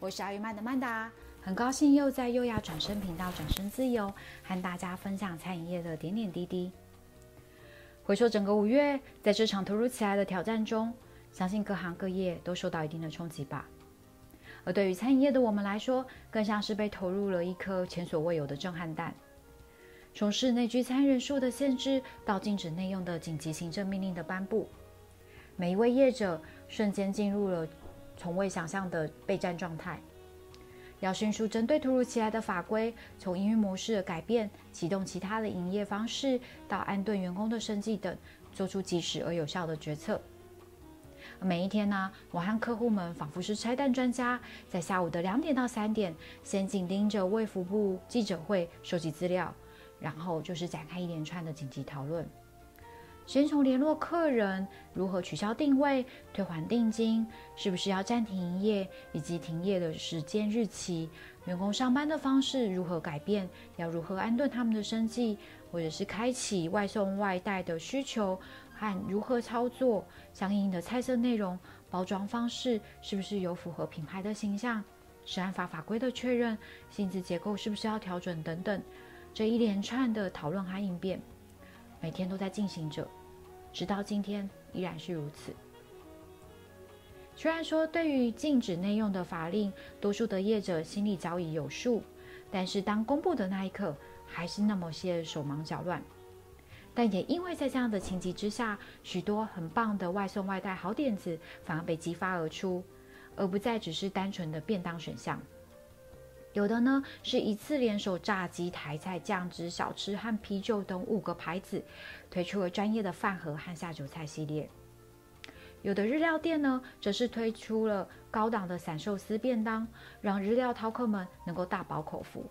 我是阿玉曼的曼达，很高兴又在优雅转身频道转身自由，和大家分享餐饮业的点点滴滴。回说整个五月，在这场突如其来的挑战中，相信各行各业都受到一定的冲击吧。而对于餐饮业的我们来说，更像是被投入了一颗前所未有的震撼弹。从室内聚餐人数的限制，到禁止内用的紧急行政命令的颁布，每一位业者瞬间进入了从未想象的备战状态，要迅速针对突如其来的法规，从营运模式的改变、启动其他的营业方式，到安顿员工的生计等，做出及时而有效的决策。每一天呢、我和客户们仿佛是拆弹专家，在下午的两点到三点，先紧盯着卫福部记者会收集资料，然后就是展开一连串的紧急讨论。先从联络客人如何取消定位、退还定金，是不是要暂停营业，以及停业的时间日期，员工上班的方式如何改变，要如何安顿他们的生计，或者是开启外送外带的需求和如何操作，相应的菜色内容、包装方式是不是有符合品牌的形象，食安法法规的确认，薪资结构是不是要调整等等，这一连串的讨论和应变，每天都在进行着。直到今天依然是如此。虽然说对于禁止内用的法令，多数的业者心里早已有数，但是当公布的那一刻，还是那么些手忙脚乱。但也因为在这样的情急之下，许多很棒的外送外带好点子反而被激发而出，而不再只是单纯的便当选项。有的呢，是一次联手炸鸡、台菜、酱汁、小吃和啤酒等五个牌子，推出了专业的饭盒和下酒菜系列。有的日料店呢，则是推出了高档的散寿司便当，让日料饕客们能够大饱口福，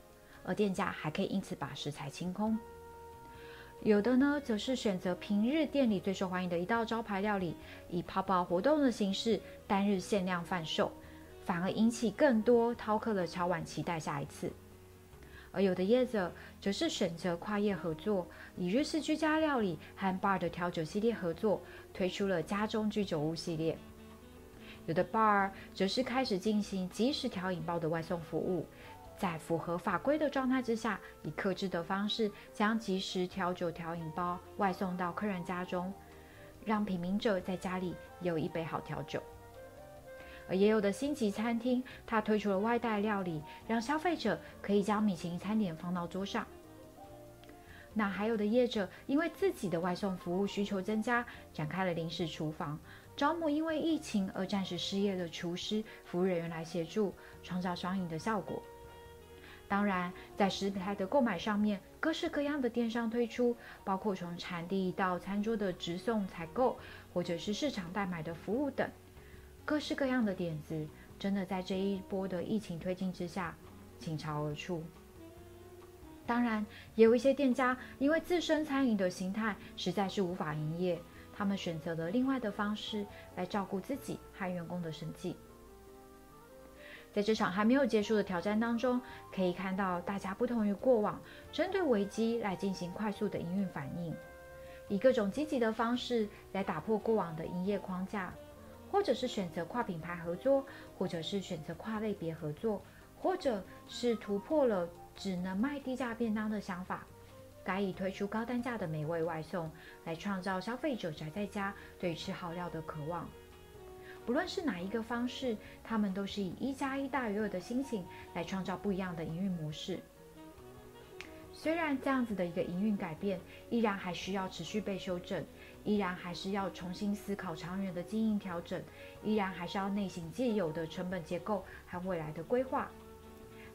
而店家还可以因此把食材清空。有的呢，则是选择平日店里最受欢迎的一道招牌料理，以泡泡活动的形式，单日限量贩售。反而引起更多饕客的敲碗期待下一次，而有的业者则是选择跨业合作，以日式居家料理和 bar 的调酒系列合作，推出了家中居酒屋系列。有的 bar 则是开始进行即时调饮包的外送服务，在符合法规的状态之下，以克制的方式将即时调酒调饮包外送到客人家中，让品茗者在家里有一杯好调酒。而也有的星级餐厅，它推出了外带料理，让消费者可以将米其林餐点放到桌上。那还有的业者，因为自己的外送服务需求增加，展开了临时厨房，招募因为疫情而暂时失业的厨师、服务人员来协助，创造双赢的效果。当然，在食材的购买上面，各式各样的电商推出，包括从产地到餐桌的直送采购，或者是市场代买的服务等。各式各样的点子，真的在这一波的疫情推进之下倾巢而出。当然，也有一些店家因为自身餐饮的形态实在是无法营业，他们选择了另外的方式来照顾自己和员工的生计。在这场还没有结束的挑战当中，可以看到大家不同于过往，针对危机来进行快速的营运反应，以各种积极的方式来打破过往的营业框架。或者是选择跨品牌合作，或者是选择跨类别合作，或者是突破了只能卖低价便当的想法，改以推出高单价的美味外送，来创造消费者宅在家对吃好料的渴望。不论是哪一个方式，他们都是以一加一大于二的心情来创造不一样的营运模式。虽然这样子的一个营运改变，依然还需要持续被修正。依然还是要重新思考长远的经营调整，依然还是要内省既有的成本结构和未来的规划。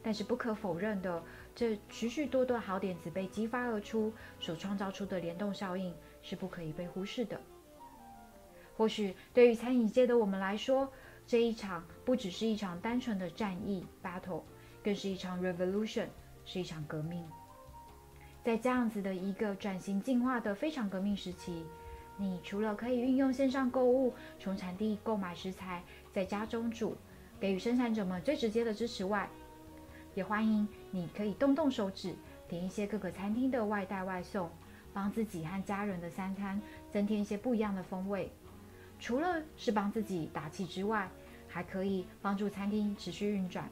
但是不可否认的，这许许多多好点子被激发而出，所创造出的联动效应是不可以被忽视的。或许对于餐饮界的我们来说，这一场不只是一场单纯的战役 （battle），更是一场 revolution，是一场革命。在这样子的一个转型进化的非常革命时期。你除了可以运用线上购物，从产地购买食材，在家中煮，给予生产者们最直接的支持外，也欢迎你可以动动手指，点一些各个餐厅的外带外送，帮自己和家人的三餐增添一些不一样的风味。除了是帮自己打气之外，还可以帮助餐厅持续运转，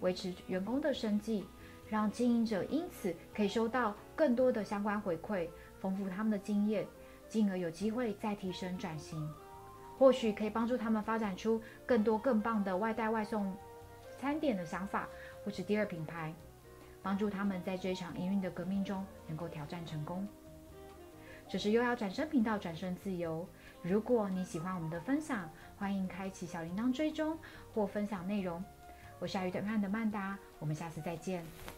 维持员工的生计，让经营者因此可以收到更多的相关回馈，丰富他们的经验，进而有机会再提升转型。或许可以帮助他们发展出更多更棒的外带外送餐点的想法，或是第二品牌，帮助他们在这一场营运的革命中能够挑战成功。这是优雅转身频道，转身自由。如果你喜欢我们的分享，欢迎开启小铃铛追踪或分享内容。我是爱与等盼的曼达，我们下次再见。